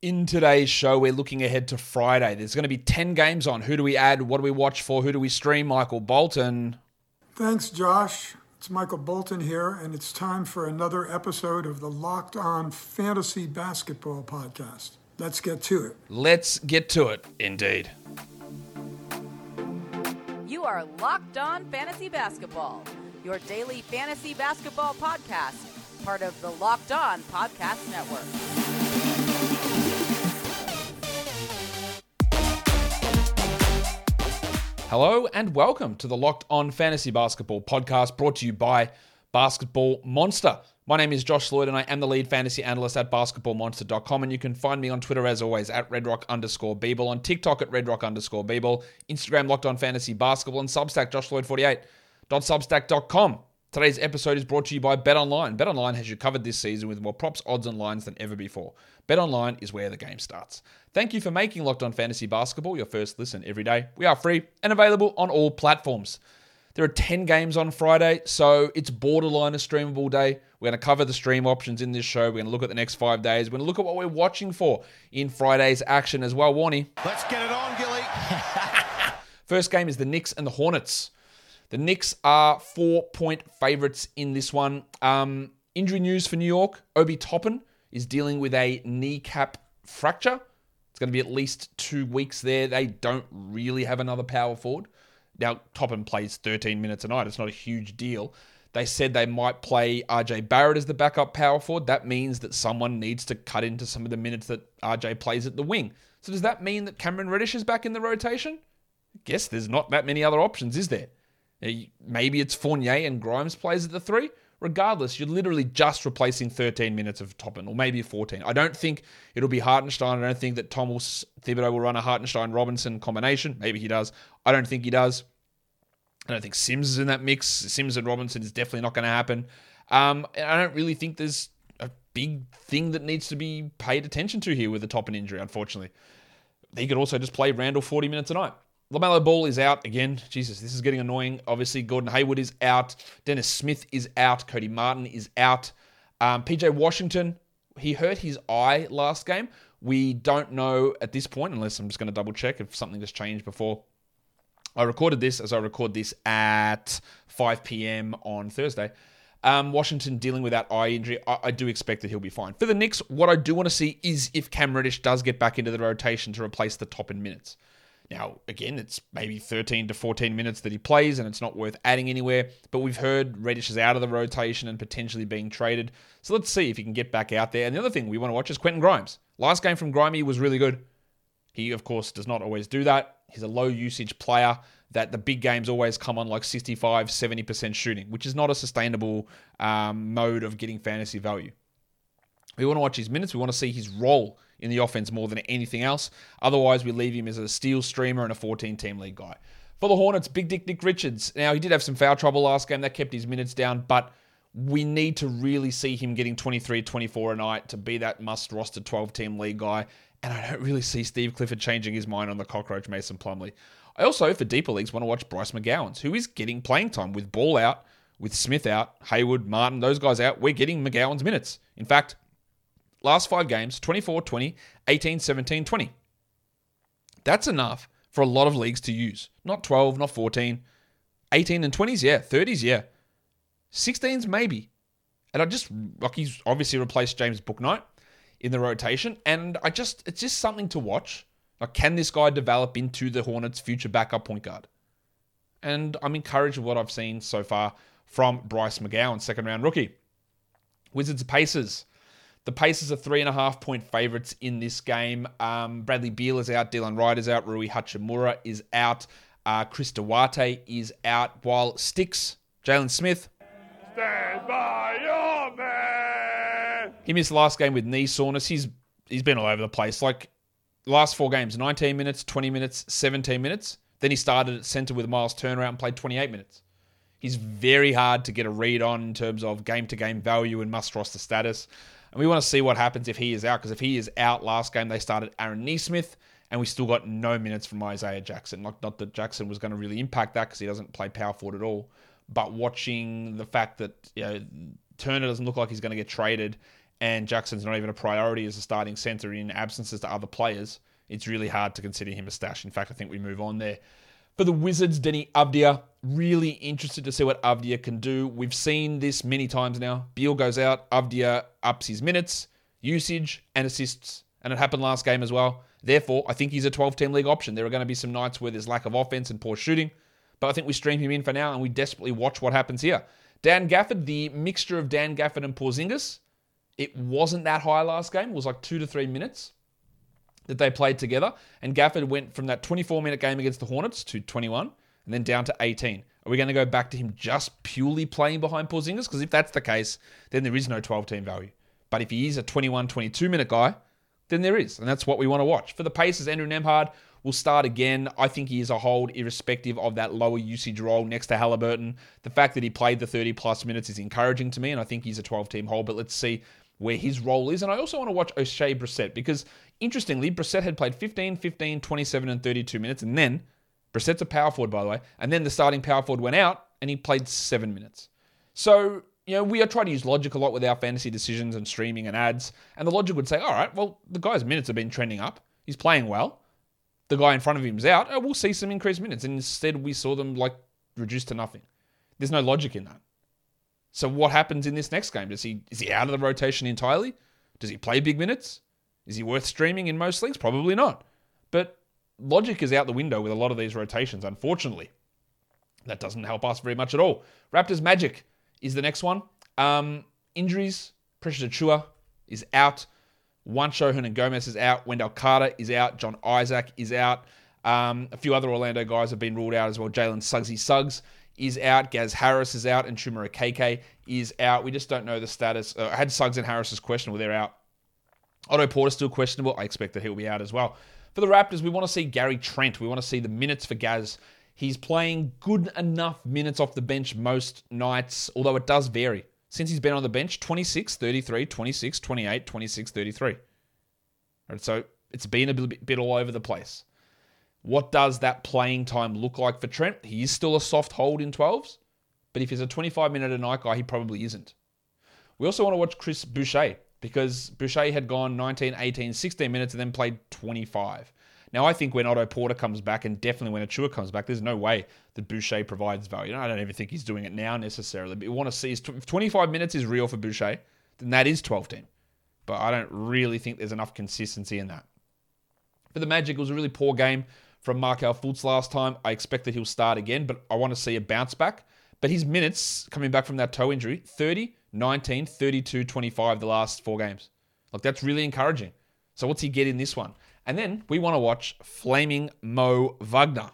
In today's show, we're looking ahead to Friday. There's going to be 10 games on. Who do we add? What do we watch for? Who do we stream? Michael Bolton. Thanks, Josh. It's Michael Bolton here, and it's time for another episode of the Locked On Fantasy Basketball Podcast. Let's get to it. Let's get to it, indeed. You are Locked On Fantasy Basketball, your daily fantasy basketball podcast, part of the Locked On Podcast Network. Hello and welcome to the Locked On Fantasy Basketball podcast brought to you by Basketball Monster. My name is Josh Lloyd and I am the lead fantasy analyst at basketballmonster.com. And you can find me on Twitter as always at redrock underscore Beeble, on TikTok at redrock underscore Beeble, Instagram Locked On Fantasy Basketball, and Substack joshloyd48.substack.com. Today's episode is brought to you by BetOnline. BetOnline has you covered this season with more props, odds, and lines than ever before. BetOnline is where the game starts. Thank you for making Locked On Fantasy Basketball your first listen every day. We are free and available on all platforms. There are 10 games on Friday, so it's borderline a streamable day. We're going to cover the stream options in this show. We're going to look at the next five days. We're going to look at what we're watching for in Friday's action as well. Warnie. Let's get it on, Gilly. First game is the Knicks and the Hornets. The Knicks are four point favorites in this one. Um, injury news for New York Obi Toppin is dealing with a kneecap fracture. It's going to be at least two weeks there. They don't really have another power forward. Now, Toppin plays 13 minutes a night. It's not a huge deal. They said they might play RJ Barrett as the backup power forward. That means that someone needs to cut into some of the minutes that RJ plays at the wing. So, does that mean that Cameron Reddish is back in the rotation? I guess there's not that many other options, is there? Maybe it's Fournier and Grimes plays at the three. Regardless, you're literally just replacing 13 minutes of Toppin, or maybe 14. I don't think it'll be Hartenstein. I don't think that Thomas Thibodeau will run a Hartenstein Robinson combination. Maybe he does. I don't think he does. I don't think Sims is in that mix. Sims and Robinson is definitely not going to happen. Um, I don't really think there's a big thing that needs to be paid attention to here with the Toppin injury, unfortunately. He could also just play Randle 40 minutes a night. LaMelo Ball is out again. Jesus, this is getting annoying. Obviously, Gordon Hayward is out. Dennis Smith is out. Cody Martin is out. Um, PJ Washington, he hurt his eye last game. We don't know at this point, unless I'm just going to double check if something has changed before I recorded this as I record this at 5 p.m. on Thursday. Um, Washington dealing with that eye injury. I, I, do expect that he'll be fine. For the Knicks, what I do want to see is if Cam Reddish does get back into the rotation to replace the Toppin minutes. Now, again, it's maybe 13 to 14 minutes that he plays, and it's not worth adding anywhere. But we've heard Reddish is out of the rotation and potentially being traded. So let's see if he can get back out there. And the other thing we want to watch is Quentin Grimes. Last game from Grimey was really good. He, of course, does not always do that. He's a low usage player that the big games always come on like 65, 70% shooting, which is not a sustainable um, mode of getting fantasy value. We want to watch his minutes. We want to see his role in the offense more than anything else. Otherwise, we leave him as a steel streamer and a 14 team league guy. For the Hornets, Big Dick Nick Richards. Now, he did have some foul trouble last game. That kept his minutes down, but we need to really see him getting 23, 24 a night to be that must roster 12 team league guy. And I don't really see Steve Clifford changing his mind on the cockroach Mason Plumlee. I also, for deeper leagues, want to watch Bryce McGowens, who is getting playing time with Ball out, with Smith out, Hayward, Martin, those guys out. We're getting McGowens' minutes. In fact, last five games 24, 20, 18, 17, 20. That's enough for a lot of leagues to use. Not 12, not 14. 18 and 20s, yeah. 30s, yeah. 16s, maybe. And I just, he's obviously replaced James Bouknight in the rotation. And I just, it's just something to watch. Like, can this guy develop into the Hornets' future backup point guard? And I'm encouraged with what I've seen so far from Bryce McGowan, second round rookie. Wizards Pacers. The Pacers are three and a half point favorites in this game. Um, Bradley Beal is out, Delon Wright is out, Rui Hachimura is out, uh, Chris Duarte is out, while Sticks, Jalen Smith. Stand by your man. He missed the last game with knee soreness. He's he's been all over the place. Like last four games, 19 minutes, 20 minutes, 17 minutes. Then he started at centre with Miles Turner out and played 28 minutes. He's very hard to get a read on in terms of game to game value and must roster status. And we want to see what happens if he is out, because if he is out last game, they started Aaron Nesmith, and we still got no minutes from Isaiah Jackson. Not, not that Jackson was going to really impact that because he doesn't play power forward at all. But watching the fact that you know, Turner doesn't look like he's going to get traded, and Jackson's not even a priority as a starting center in absences to other players, it's really hard to consider him a stash. In fact, I think we move on there. For the Wizards, Deni Avdija, really interested to see what Avdija can do. We've seen this many times now. Beal goes out, Avdija ups his minutes, usage, and assists. And it happened last game as well. Therefore, I think he's a 12 team league option. There are going to be some nights where there's lack of offense and poor shooting, but I think we stream him in for now and we desperately watch what happens here. Dan Gafford, the mixture of Dan Gafford and Porzingis, it wasn't that high last game. It was like two to three minutes that they played together. And Gafford went from that 24 minute game against the Hornets to 21 and then down to 18. Are we going to go back to him just purely playing behind Porzingis? Because if that's the case, then there is no 12 team value. But if he is a 21, 22 minute guy, then there is. And that's what we want to watch. For the Pacers, Andrew Nembhard will start again. I think he is a hold, irrespective of that lower usage role next to Halliburton. The fact that he played the 30 plus minutes is encouraging to me, and I think he's a 12 team hold. But let's see where his role is. And I also want to watch Oshae Brissett because interestingly, Brissett had played 15, 15, 27, and 32 minutes. And then Brissett's a power forward, by the way. And then the starting power forward went out and he played seven minutes. So, you know, we are trying to use logic a lot with our fantasy decisions and streaming and ads. And the logic would say, all right, well, the guy's minutes have been trending up. He's playing well. The guy in front of him's out. Oh, we'll see some increased minutes. And instead, we saw them like reduced to nothing. There's no logic in that. So what happens in this next game? Does he is he out of the rotation entirely? Does he play big minutes? Is he worth streaming in most leagues? Probably not. But logic is out the window with a lot of these rotations, unfortunately. That doesn't help us very much at all. Raptors Magic is the next one. Um, injuries. Precious Achiuwa is out. Juancho Hernangomez is out. Wendell Carter is out. John Isaac is out. Um, a few other Orlando guys have been ruled out as well. Jalen Suggsy Suggs is out. Gaz Harris is out, and Chuma Okeke is out. We just don't know the status. Uh, I had Suggs and Harris as questionable. They're out. Otto Porter still questionable. I expect that he'll be out as well. For the Raptors, we want to see Gary Trent. We want to see the minutes for Gaz. He's playing good enough minutes off the bench most nights, although it does vary. Since he's been on the bench, 26, 33, 26, 28, 26, 33. Right, so it's been a bit, bit all over the place. What does that playing time look like for Trent? He is still a soft hold in 12s, but if he's a 25 minute a night guy, he probably isn't. We also want to watch Chris Boucher because Boucher had gone 19, 18, 16 minutes and then played 25. Now, I think when Otto Porter comes back and definitely when Achiuwa comes back, there's no way that Boucher provides value. I don't even think he's doing it now necessarily, but we want to see if 25 minutes is real for Boucher, then that is 12 team. But I don't really think there's enough consistency in that. For the Magic, it was a really poor game from Markelle Fultz last time. I expect that he'll start again, but I want to see a bounce back. But his minutes coming back from that toe injury 30, 19, 32, 25 the last four games. Like, that's really encouraging. So, what's he get in this one? And then we want to watch Flaming Mo Wagner.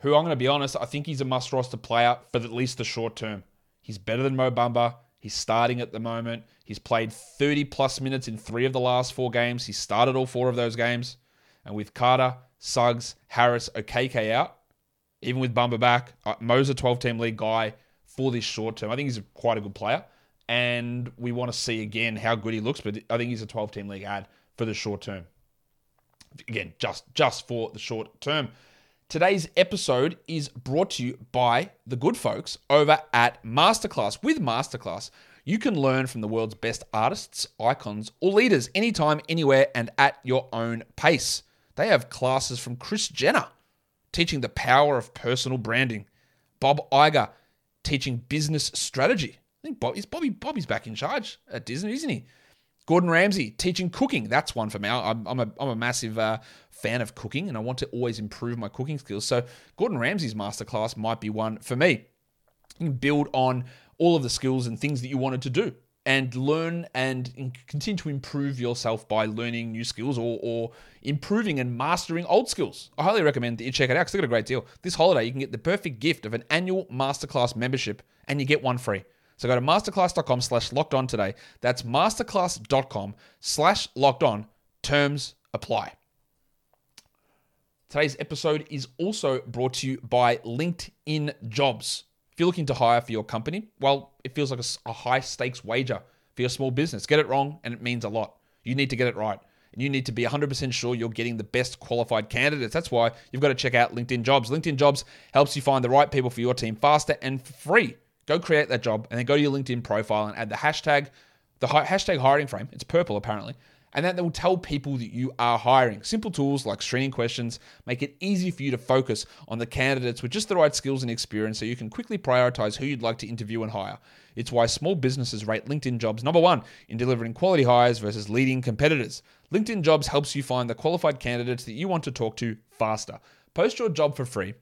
Who I'm going to be honest, I think he's a must roster player for at least the short term. He's better than Mo Bamba. He's starting at the moment. He's played 30 plus minutes in three of the last four games. He started all four of those games. And with Carter, Suggs, Harris, Okeke out, even with Bamba back, uh, Mo's a 12 team league guy for this short term. I think he's quite a good player. And we want to see again how good he looks, but I think he's a 12 team league ad for the short term. Again, just just for the short term. Today's episode is brought to you by the good folks over at Masterclass. With Masterclass, you can learn from the world's best artists, icons, or leaders anytime, anywhere, and at your own pace. They have classes from Kris Jenner teaching the power of personal branding, Bob Iger teaching business strategy. I think Bob, is Bobby Bobby's back in charge at Disney, isn't he? Gordon Ramsay teaching cooking. That's one for me. I'm, I'm, a, I'm a massive uh, fan of cooking and I want to always improve my cooking skills. So, Gordon Ramsay's masterclass might be one for me. You can build on all of the skills and things that you wanted to do and learn and continue to improve yourself by learning new skills or, or improving and mastering old skills. I highly recommend that you check it out because they got a great deal. This holiday, you can get the perfect gift of an annual masterclass membership and you get one free. So go to masterclass.com slash locked on today. That's masterclass.com slash locked on. Terms apply. Today's episode is also brought to you by LinkedIn Jobs. If you're looking to hire for your company, well, it feels like a, a high stakes wager for your small business. Get it wrong, and it means a lot. You need to get it right. And you need to be 100% sure you're getting the best qualified candidates. That's why you've got to check out LinkedIn Jobs. LinkedIn Jobs helps you find the right people for your team faster and for free. Go create that job and then go to your LinkedIn profile and add the hashtag, the hashtag hiring frame. It's purple apparently and that will tell people that you are hiring. Simple tools like screening questions make it easy for you to focus on the candidates with just the right skills and experience so you can quickly prioritize who you'd like to interview and hire. It's why small businesses rate LinkedIn jobs number one in delivering quality hires versus leading competitors. LinkedIn jobs helps you find the qualified candidates that you want to talk to faster. Post your job for free.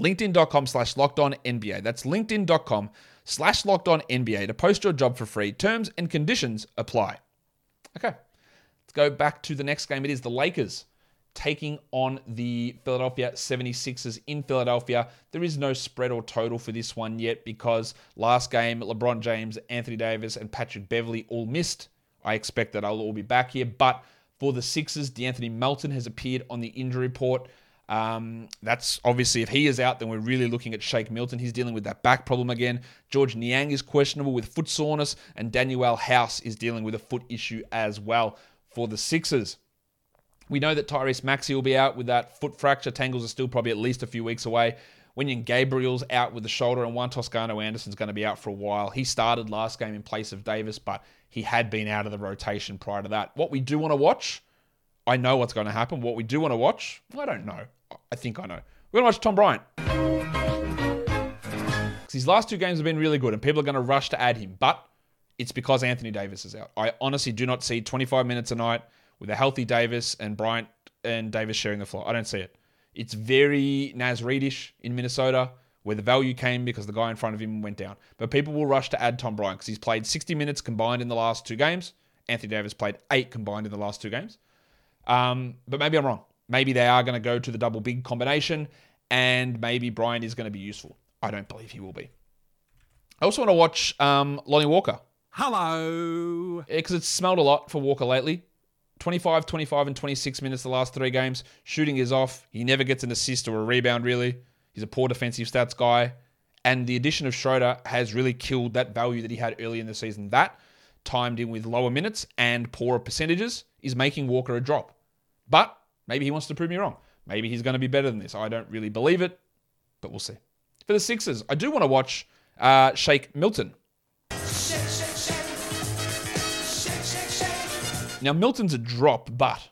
LinkedIn.com slash locked on NBA. That's LinkedIn.com slash locked on NBA to post your job for free. Terms and conditions apply. Okay. Go back to the next game. It is the Lakers taking on the Philadelphia 76ers in Philadelphia. There is no spread or total for this one yet because last game, LeBron James, Anthony Davis, and Patrick Beverley all missed. I expect that I'll all be back here. But for the Sixers, DeAnthony Melton has appeared on the injury report. Um, that's obviously if he is out, then we're really looking at Shake Milton. He's dealing with that back problem again. George Niang is questionable with foot soreness, and Danuel House is dealing with a foot issue as well for the Sixers. We know that Tyrese Maxey will be out with that foot fracture. Tangles are still probably at least a few weeks away. Wenyen Gabriel's out with the shoulder, and Juan Toscano Anderson's going to be out for a while. He started last game in place of Davis, but he had been out of the rotation prior to that. What we do want to watch, I know what's going to happen. What we do want to watch, I don't know. I think I know. We're going to watch Tom Bryant. His last two games have been really good, and people are going to rush to add him. But it's because Anthony Davis is out. I honestly do not see 25 minutes a night with a healthy Davis and Bryant and Davis sharing the floor. I don't see it. It's very Naz Reidish in Minnesota, where the value came because the guy in front of him went down. But people will rush to add Tom Bryant because he's played 60 minutes combined in the last two games. Anthony Davis played eight combined in the last two games. Um, but maybe I'm wrong. Maybe they are going to go to the double big combination, and maybe Bryant is going to be useful. I don't believe he will be. I also want to watch um, Lonnie Walker. Hello. Because it's smelled a lot for Walker lately. 25, 25, and 26 minutes the last three games. Shooting is off. He never gets an assist or a rebound, really. He's a poor defensive stats guy. And the addition of Schroeder has really killed that value that he had early in the season. That, timed in with lower minutes and poorer percentages, is making Walker a drop. But maybe he wants to prove me wrong. Maybe he's going to be better than this. I don't really believe it, but we'll see. For the Sixers, I do want to watch uh, Shake Milton. Now, Milton's a drop, but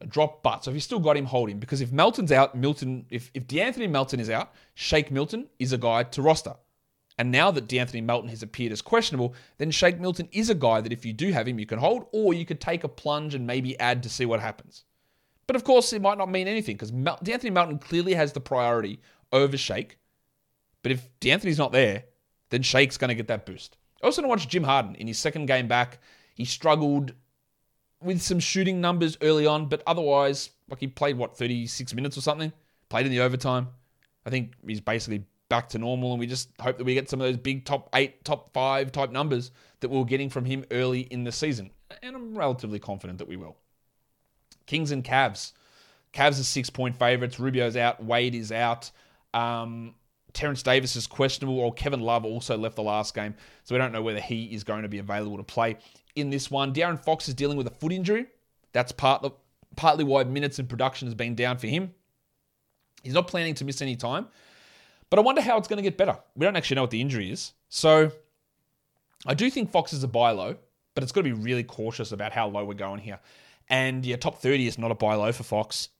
a drop, but. So if you still got him, hold him. Because if Melton's out, Milton, if, if DeAnthony Melton is out, Shake Milton is a guy to roster. And now that DeAnthony Melton has appeared as questionable, then Shake Milton is a guy that if you do have him, you can hold, or you could take a plunge and maybe add to see what happens. But of course, it might not mean anything because Mel- DeAnthony Melton clearly has the priority over Shake. But if DeAnthony's not there, then Shake's going to get that boost. I also want to watch Jim Harden in his second game back. He struggled with some shooting numbers early on, but otherwise, like he played what 36 minutes or something, played in the overtime. I think he's basically back to normal, and we just hope that we get some of those big top eight, top five type numbers that we are getting from him early in the season. And I'm relatively confident that we will. Kings and Cavs. Cavs are six point favorites. Rubio's out. Wade is out. Um, Terence Davis is questionable, or Kevin Love also left the last game, so we don't know whether he is going to be available to play in this one. De'Aaron Fox is dealing with a foot injury. That's part of, partly why minutes and production has been down for him. He's not planning to miss any time, but I wonder how it's going to get better. We don't actually know what the injury is, so I do think Fox is a buy low, but it's got to be really cautious about how low we're going here. And yeah, top 30 is not a buy low for Fox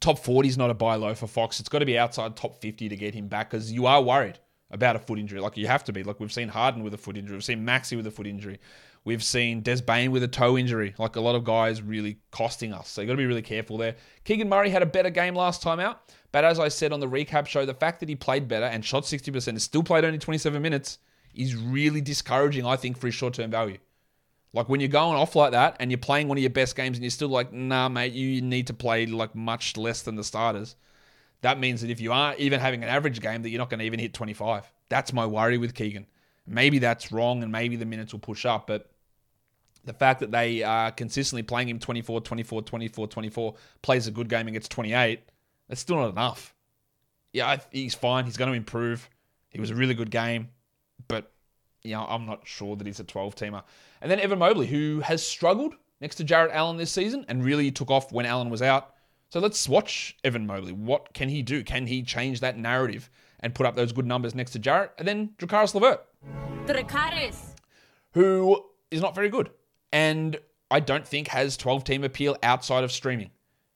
top 40 is not a buy low for Fox. It's got to be outside top 50 to get him back because you are worried about a foot injury. Like you have to be. Like we've seen Harden with a foot injury. We've seen Maxey with a foot injury. We've seen Des Bane with a toe injury. Like a lot of guys really costing us. So you got to be really careful there. Keegan Murray had a better game last time out. But as I said on the recap show, the fact that he played better and shot 60% and still played only 27 minutes is really discouraging, I think, for his short term value. Like when you're going off like that and you're playing one of your best games and you're still like, nah, mate, you need to play like much less than the starters. That means that if you are even having an average game, that you're not going to even hit 25. That's my worry with Keegan. Maybe that's wrong and maybe the minutes will push up, but the fact that they are consistently playing him 24, 24, 24, 24, plays a good game and gets 28, that's still not enough. Yeah, he's fine. He's going to improve. He was a really good game, but you know, I'm not sure that he's a 12 teamer. And then Evan Mobley, who has struggled next to Jarrett Allen this season and really took off when Allen was out. So let's watch Evan Mobley. What can he do? Can he change that narrative and put up those good numbers next to Jarrett? And then Drakaris Levert. Drakaris. Who is not very good. And I don't think has 12 team appeal outside of streaming.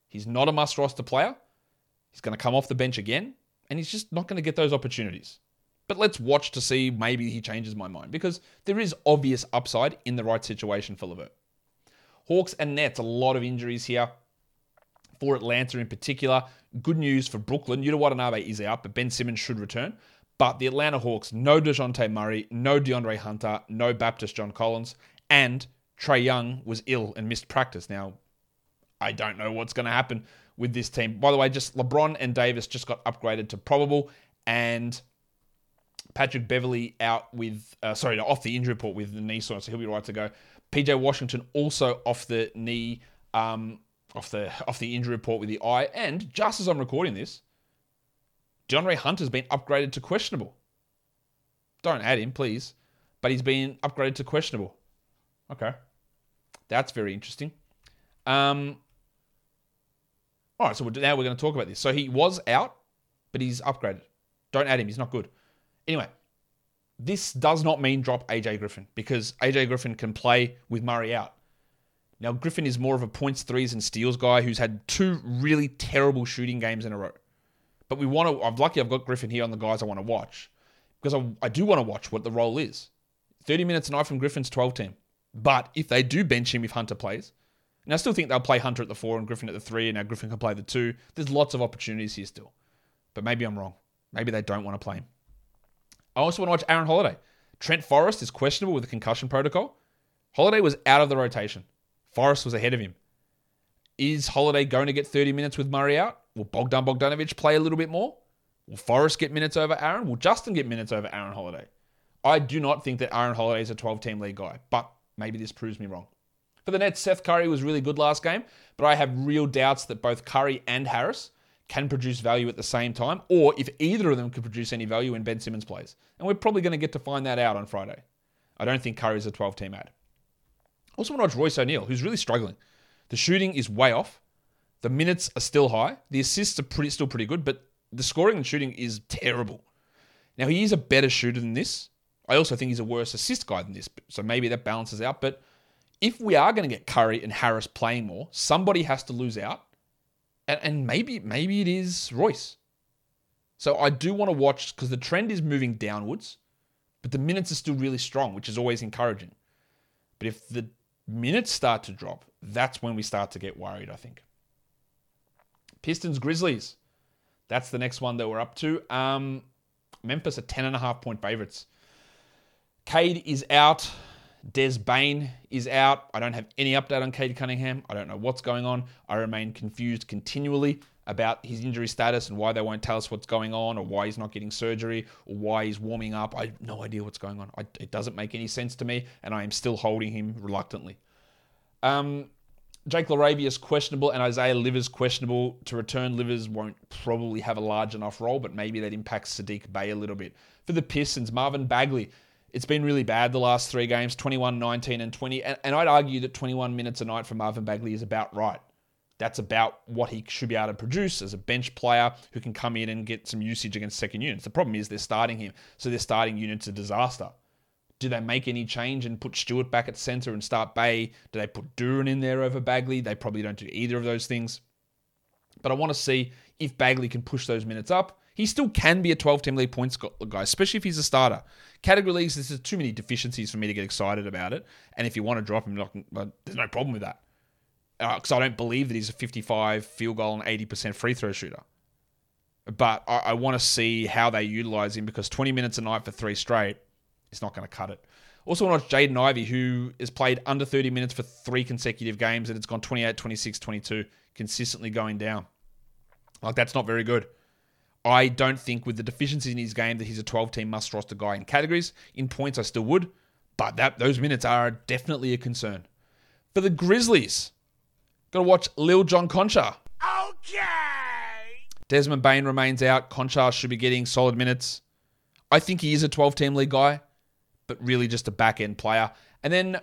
He's not a must roster player. He's going to come off the bench again, and he's just not going to get those opportunities. But let's watch to see maybe he changes my mind because there is obvious upside in the right situation for Levert. Hawks and Nets, a lot of injuries here for Atlanta in particular. Good news for Brooklyn. Yuta Watanabe is out, but Ben Simmons should return. But the Atlanta Hawks, no DeJounte Murray, no DeAndre Hunter, no Baptist John Collins, and Trae Young was ill and missed practice. Now, I don't know what's going to happen with this team. By the way, just LeBron and Davis just got upgraded to probable, and Patrick Beverley out with, uh, sorry, off the injury report with the knee sore, so he'll be right to go. PJ Washington also off the knee, um, off the off the injury report with the eye, and just as I'm recording this, DeAndre Hunter's been upgraded to questionable. Don't add him, please, but he's been upgraded to questionable. Okay, that's very interesting. Um, all right, so now we're going to talk about this. So he was out, but he's upgraded. Don't add him; he's not good. Anyway, this does not mean drop AJ Griffin because AJ Griffin can play with Murray out. Now, Griffin is more of a points, threes, and steals guy who's had two really terrible shooting games in a row. But we want to, I'm lucky I've got Griffin here on the guys I want to watch because I, I do want to watch what the role is. 30 minutes a night from Griffin's 12 team. But if they do bench him if Hunter plays, and I still think they'll play Hunter at the four and Griffin at the three, and now Griffin can play the two, there's lots of opportunities here still. But maybe I'm wrong. Maybe they don't want to play him. I also want to watch Aaron Holiday. Trent Forrest is questionable with the concussion protocol. Holiday was out of the rotation. Forrest was ahead of him. Is Holiday going to get 30 minutes with Murray out? Will Bogdan Bogdanovic play a little bit more? Will Forrest get minutes over Aaron? Will Justin get minutes over Aaron Holiday? I do not think that Aaron Holiday is a 12 team league guy, but maybe this proves me wrong. For the Nets, Seth Curry was really good last game, but I have real doubts that both Curry and Harris can produce value at the same time, or if either of them could produce any value when Ben Simmons plays. And we're probably going to get to find that out on Friday. I don't think Curry is a 12 team ad. Also, want to watch Royce O'Neale, who's really struggling. The shooting is way off. The minutes are still high. The assists are pretty, still pretty good, but the scoring and shooting is terrible. Now, he is a better shooter than this. I also think he's a worse assist guy than this, so maybe that balances out. But if we are going to get Curry and Harris playing more, somebody has to lose out and, and maybe maybe it is Royce. So I do want to watch because the trend is moving downwards, but the minutes are still really strong, which is always encouraging. But if the minutes start to drop, that's when we start to get worried, I think. Pistons Grizzlies. That's the next one that we're up to. Um, Memphis are 10.5 point favorites. Cade is out. Des Bane is out. I don't have any update on Cade Cunningham. I don't know what's going on. I remain confused continually about his injury status and why they won't tell us what's going on or why he's not getting surgery or why he's warming up. I have no idea what's going on. I, it doesn't make any sense to me, and I am still holding him reluctantly. Um, Jake LaRavia is questionable and Isaiah Livers questionable to return. Livers won't probably have a large enough role, but maybe that impacts Saddiq Bey a little bit. For the Pistons, Marvin Bagley it's been really bad the last three games 21, 19, and 20. And, and I'd argue that 21 minutes a night for Marvin Bagley is about right. That's about what he should be able to produce as a bench player who can come in and get some usage against second units. The problem is they're starting him, so their starting unit's a disaster. Do they make any change and put Stewart back at center and start Bey? Do they put Duren in there over Bagley? They probably don't do either of those things. But I want to see if Bagley can push those minutes up he still can be a 12 team league points guy, especially if he's a starter. Category leagues, there's too many deficiencies for me to get excited about it. And if you want to drop him, there's no problem with that. Because uh, I don't believe that he's a 55 field goal and 80% free throw shooter. But I, I want to see how they utilize him because 20 minutes a night for three straight is not going to cut it. Also, want to watch Jaden Ivey, who has played under 30 minutes for three consecutive games and it's gone 28, 26, 22, consistently going down. Like, that's not very good. I don't think with the deficiencies in his game that he's a 12 team must roster guy in categories. In points, I still would, but that those minutes are definitely a concern. For the Grizzlies, got to watch Lil John Konchar. Okay. Desmond Bane remains out. Konchar should be getting solid minutes. I think he is a 12 team league guy, but really just a back end player. And then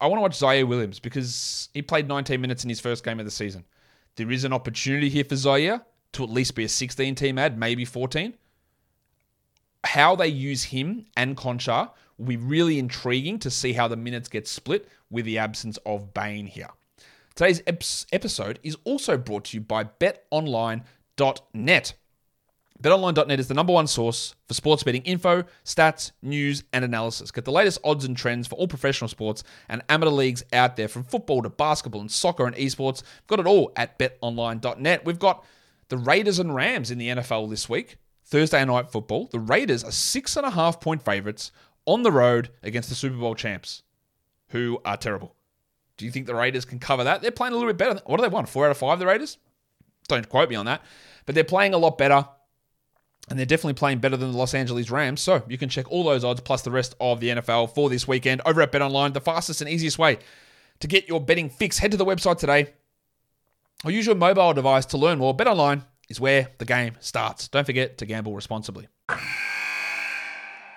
I want to watch Ziaire Williams because he played 19 minutes in his first game of the season. There is an opportunity here for Ziaire to at least be a 16 team ad, maybe 14. How they use him and Konchar will be really intriguing to see how the minutes get split with the absence of Bane here. Today's episode is also brought to you by betonline.net. BetOnline.net is the number one source for sports betting info, stats, news, and analysis. Get the latest odds and trends for all professional sports and amateur leagues out there, from football to basketball and soccer and esports. We've got it all at BetOnline.net. We've got the Raiders and Rams in the NFL this week, Thursday night football. The Raiders are six and a half point favorites on the road against the Super Bowl champs, who are terrible. Do you think the Raiders can cover that? They're playing a little bit better. What do they want? Four out of five, the Raiders? Don't quote me on that. But they're playing a lot better. And they're definitely playing better than the Los Angeles Rams. So you can check all those odds plus the rest of the NFL for this weekend over at BetOnline, the fastest and easiest way to get your betting fix. Head to the website today or use your mobile device to learn more. BetOnline is where the game starts. Don't forget to gamble responsibly.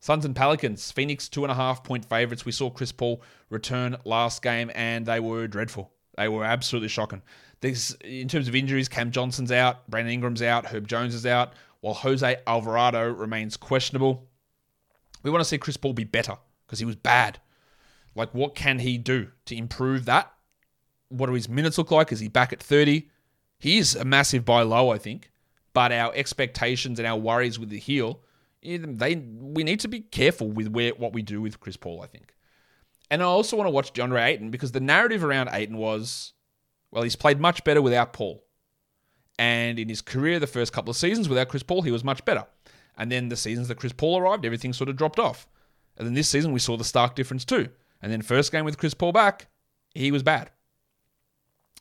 Suns and Pelicans, Phoenix two and a half point favorites. We saw Chris Paul return last game and they were dreadful. They were absolutely shocking. This, in terms of injuries, Cam Johnson's out, Brandon Ingram's out, Herb Jones is out, while Jose Alvarado remains questionable. We want to see Chris Paul be better because he was bad. Like, what can he do to improve that? What do his minutes look like? Is he back at 30? He is a massive buy low, I think. But our expectations and our worries with the heel, they we need to be careful with where what we do with Chris Paul, I think. And I also want to watch DeAndre Ayton because the narrative around Ayton was, well, he's played much better without Paul. And in his career, the first couple of seasons without Chris Paul, he was much better. And then the seasons that Chris Paul arrived, everything sort of dropped off. And then this season, we saw the stark difference too. And then first game with Chris Paul back, he was bad.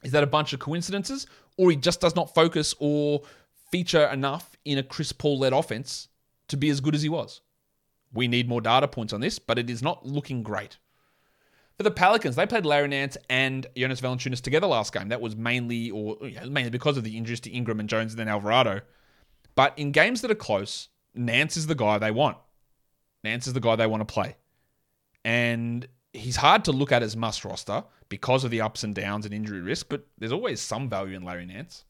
Is that a bunch of coincidences? Or he just does not focus or feature enough in a Chris Paul led offense to be as good as he was? We need more data points on this, but it is not looking great. For the Pelicans, they played Larry Nance and Jonas Valanciunas together last game. That was mainly, or mainly because of the injuries to Ingram and Jones and then Alvarado. But in games that are close, Nance is the guy they want. Nance is the guy they want to play. And he's hard to look at as must roster because of the ups and downs and injury risk, but there's always some value in Larry Nance.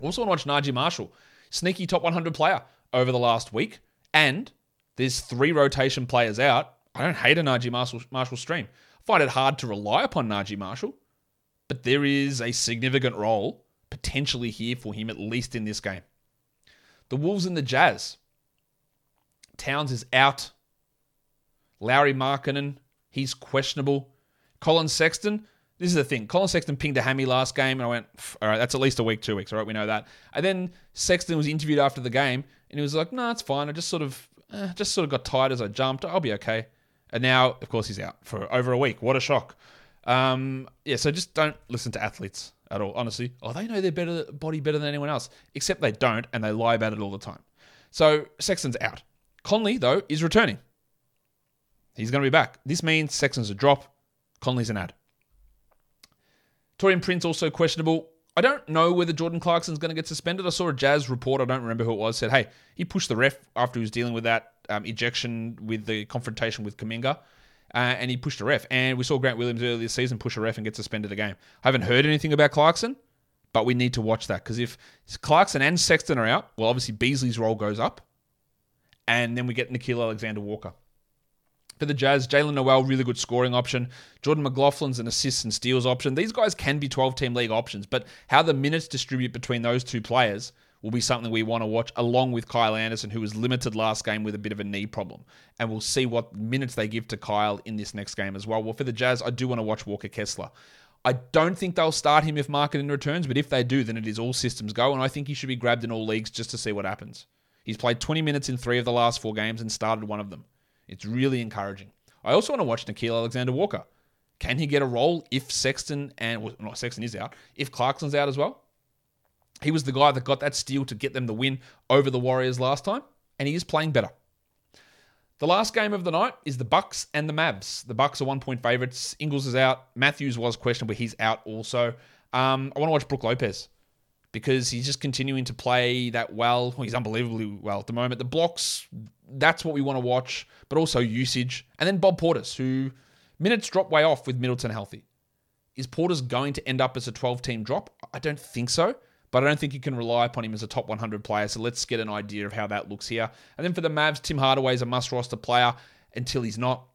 Also want to watch Naji Marshall, sneaky top 100 player over the last week. And there's three rotation players out. I don't hate a Naji Marshall, Marshall stream. I find it hard to rely upon Naji Marshall, but there is a significant role potentially here for him, at least in this game. The Wolves and the Jazz. Towns is out. Lauri Markkanen, he's questionable. Collin Sexton, this is the thing. Collin Sexton pinged a hammy last game, and I went, all right, that's at least a week, two weeks. All right, we know that. And then Sexton was interviewed after the game, and he was like, no, it's fine. I just sort of, eh, just sort of got tired as I jumped. I'll be okay. And now, of course, he's out for over a week. What a shock. Um, yeah, so just don't listen to athletes at all, honestly. Oh, they know their better body better than anyone else, except they don't, and they lie about it all the time. So Sexton's out. Conley, though, is returning. He's going to be back. This means Sexton's a drop. Conley's an ad. Taurean Prince also questionable. I don't know whether Jordan Clarkson's going to get suspended. I saw a Jazz report, I don't remember who it was, said, hey, he pushed the ref after he was dealing with that um, ejection with the confrontation with Kuminga. Uh, and he pushed a ref. And we saw Grant Williams earlier this season push a ref and get suspended a game. I haven't heard anything about Clarkson, but we need to watch that because if Clarkson and Sexton are out, well, obviously Beasley's role goes up. And then we get Nickeil Alexander Walker. For the Jazz, Jaylen Nowell, really good scoring option. Jordan McLaughlin's an assists and steals option. These guys can be 12 team league options, but how the minutes distribute between those two players will be something we want to watch, along with Kyle Anderson, who was limited last game with a bit of a knee problem. And we'll see what minutes they give to Kyle in this next game as well. Well, for the Jazz, I do want to watch Walker Kessler. I don't think they'll start him if Markkanen returns, but if they do, then it is all systems go, and I think he should be grabbed in all leagues just to see what happens. He's played 20 minutes in three of the last four games and started one of them. It's really encouraging. I also want to watch Nickeil Alexander Walker. Can he get a role if Sexton and well, not Sexton is out, if Clarkson's out as well? He was the guy that got that steal to get them the win over the Warriors last time, and he is playing better. The last game of the night is the Bucks and the Mavs. The Bucks are one point favorites. Ingles is out. Matthews was questionable. he's out also. Um, I want to watch Brook Lopez because he's just continuing to play that well. He's unbelievably well at the moment. The blocks, that's what we want to watch, but also usage. And then Bob Portis, who minutes drop way off with Middleton healthy. Is Portis going to end up as a 12 team drop? I don't think so, but I don't think you can rely upon him as a top 100 player. So let's get an idea of how that looks here. And then for the Mavs, Tim Hardaway is a must roster player until he's not.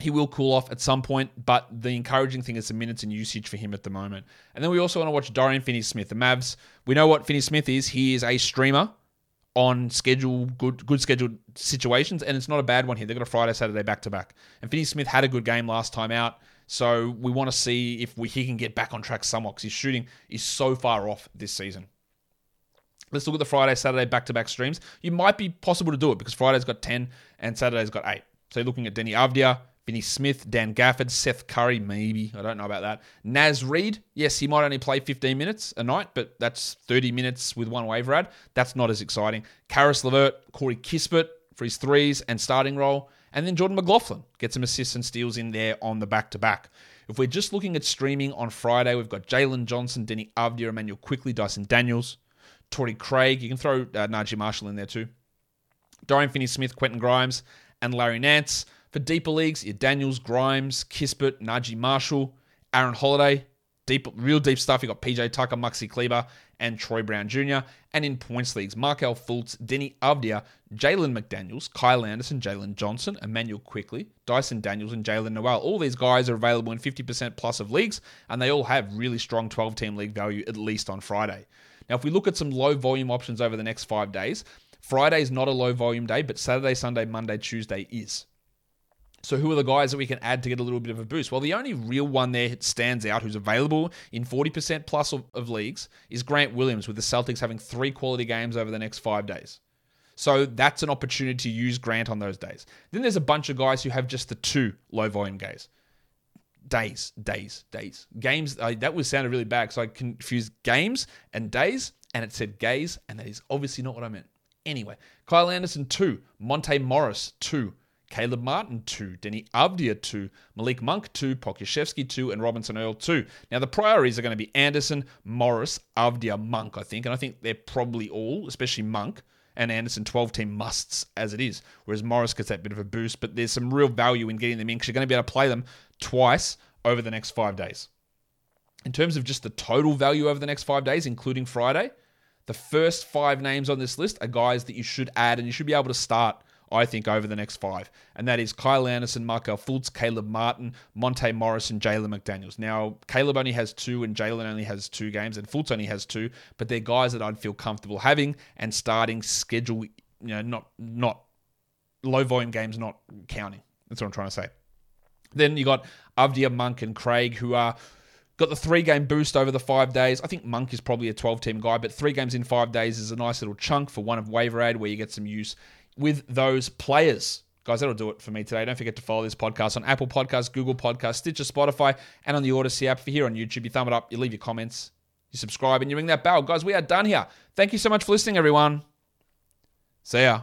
He will cool off at some point, but the encouraging thing is the minutes and usage for him at the moment. And then we also want to watch Dorian Finney Smith. The Mavs, we know what Finney Smith is. He is a streamer on schedule, good good scheduled situations, and it's not a bad one here. They've got a Friday, Saturday back to back. And Finney Smith had a good game last time out, so we want to see if we, he can get back on track somewhat because his shooting is so far off this season. Let's look at the Friday, Saturday back to back streams. You might be possible to do it because Friday's got 10 and Saturday's got 8. So you're looking at Deni Avdija, Finney Smith, Dan Gafford, Seth Curry, maybe. I don't know about that. Naz Reid, yes, he might only play 15 minutes a night, but that's 30 minutes with one waiver ad. That's not as exciting. Caris LeVert, Corey Kispert for his threes and starting role. And then Jordan McLaughlin gets some assists and steals in there on the back to back. If we're just looking at streaming on Friday, we've got Jalen Johnson, Deni Avdija, Immanuel Quickley, Dyson Daniels, Torrey Craig. You can throw uh, Naji Marshall in there too. Dorian Finney Smith, Quentin Grimes, and Larry Nance. For deeper leagues, your Daniels, Grimes, Kispert, Naji Marshall, Aaron Holiday, deep, real deep stuff. You got PJ Tucker, Maxi Kleber, and Troy Brown Jr. And in points leagues, Markelle Fultz, Deni Avdija, Jalen McDaniels, Kyle Anderson, Jalen Johnson, Immanuel Quickley, Dyson Daniels, and Jaylen Nowell. All these guys are available in 50% plus of leagues, and they all have really strong 12 team league value, at least on Friday. Now, if we look at some low volume options over the next five days, Friday is not a low volume day, but Saturday, Sunday, Monday, Tuesday is. So who are the guys that we can add to get a little bit of a boost? Well, the only real one there that stands out who's available in 40% plus of, of, leagues is Grant Williams with the Celtics having three quality games over the next five days. So that's an opportunity to use Grant on those days. Then there's a bunch of guys who have just the two low volume days. Days, days, days. Games, that was sounded really bad because I confused games and days and it said gays and that is obviously not what I meant. Anyway, Kyle Anderson, two. Monte Morris, two. Caleb Martin 2, Deni Avdija 2, Malik Monk 2, Pokusevski 2, and Robinson Earl 2. Now, the priorities are going to be Anderson, Morris, Avdija, Monk, I think. And I think they're probably all, especially Monk and Anderson, 12 team musts as it is. Whereas Morris gets that bit of a boost, but there's some real value in getting them in because you're going to be able to play them twice over the next five days. In terms of just the total value over the next five days, including Friday, the first five names on this list are guys that you should add and you should be able to start I think, over the next five. And that is Kyle Anderson, Markelle Fultz, Caleb Martin, Monte Morris, and Jalen McDaniels. Now, Caleb only has two and Jalen only has two games, and Fultz only has two, but they're guys that I'd feel comfortable having and starting schedule, you know, not not low volume games not counting. That's what I'm trying to say. Then you got Avdija, Monk, and Craig, who are got the three game boost over the five days. I think Monk is probably a 12 team guy, but three games in five days is a nice little chunk for one of waiver aid where you get some use with those players. Guys, that'll do it for me today. Don't forget to follow this podcast on Apple Podcasts, Google Podcasts, Stitcher, Spotify, and on the Odyssey app. If you're here on YouTube, you thumb it up, you leave your comments, you subscribe, and you ring that bell. Guys, we are done here. Thank you so much for listening, everyone. See ya.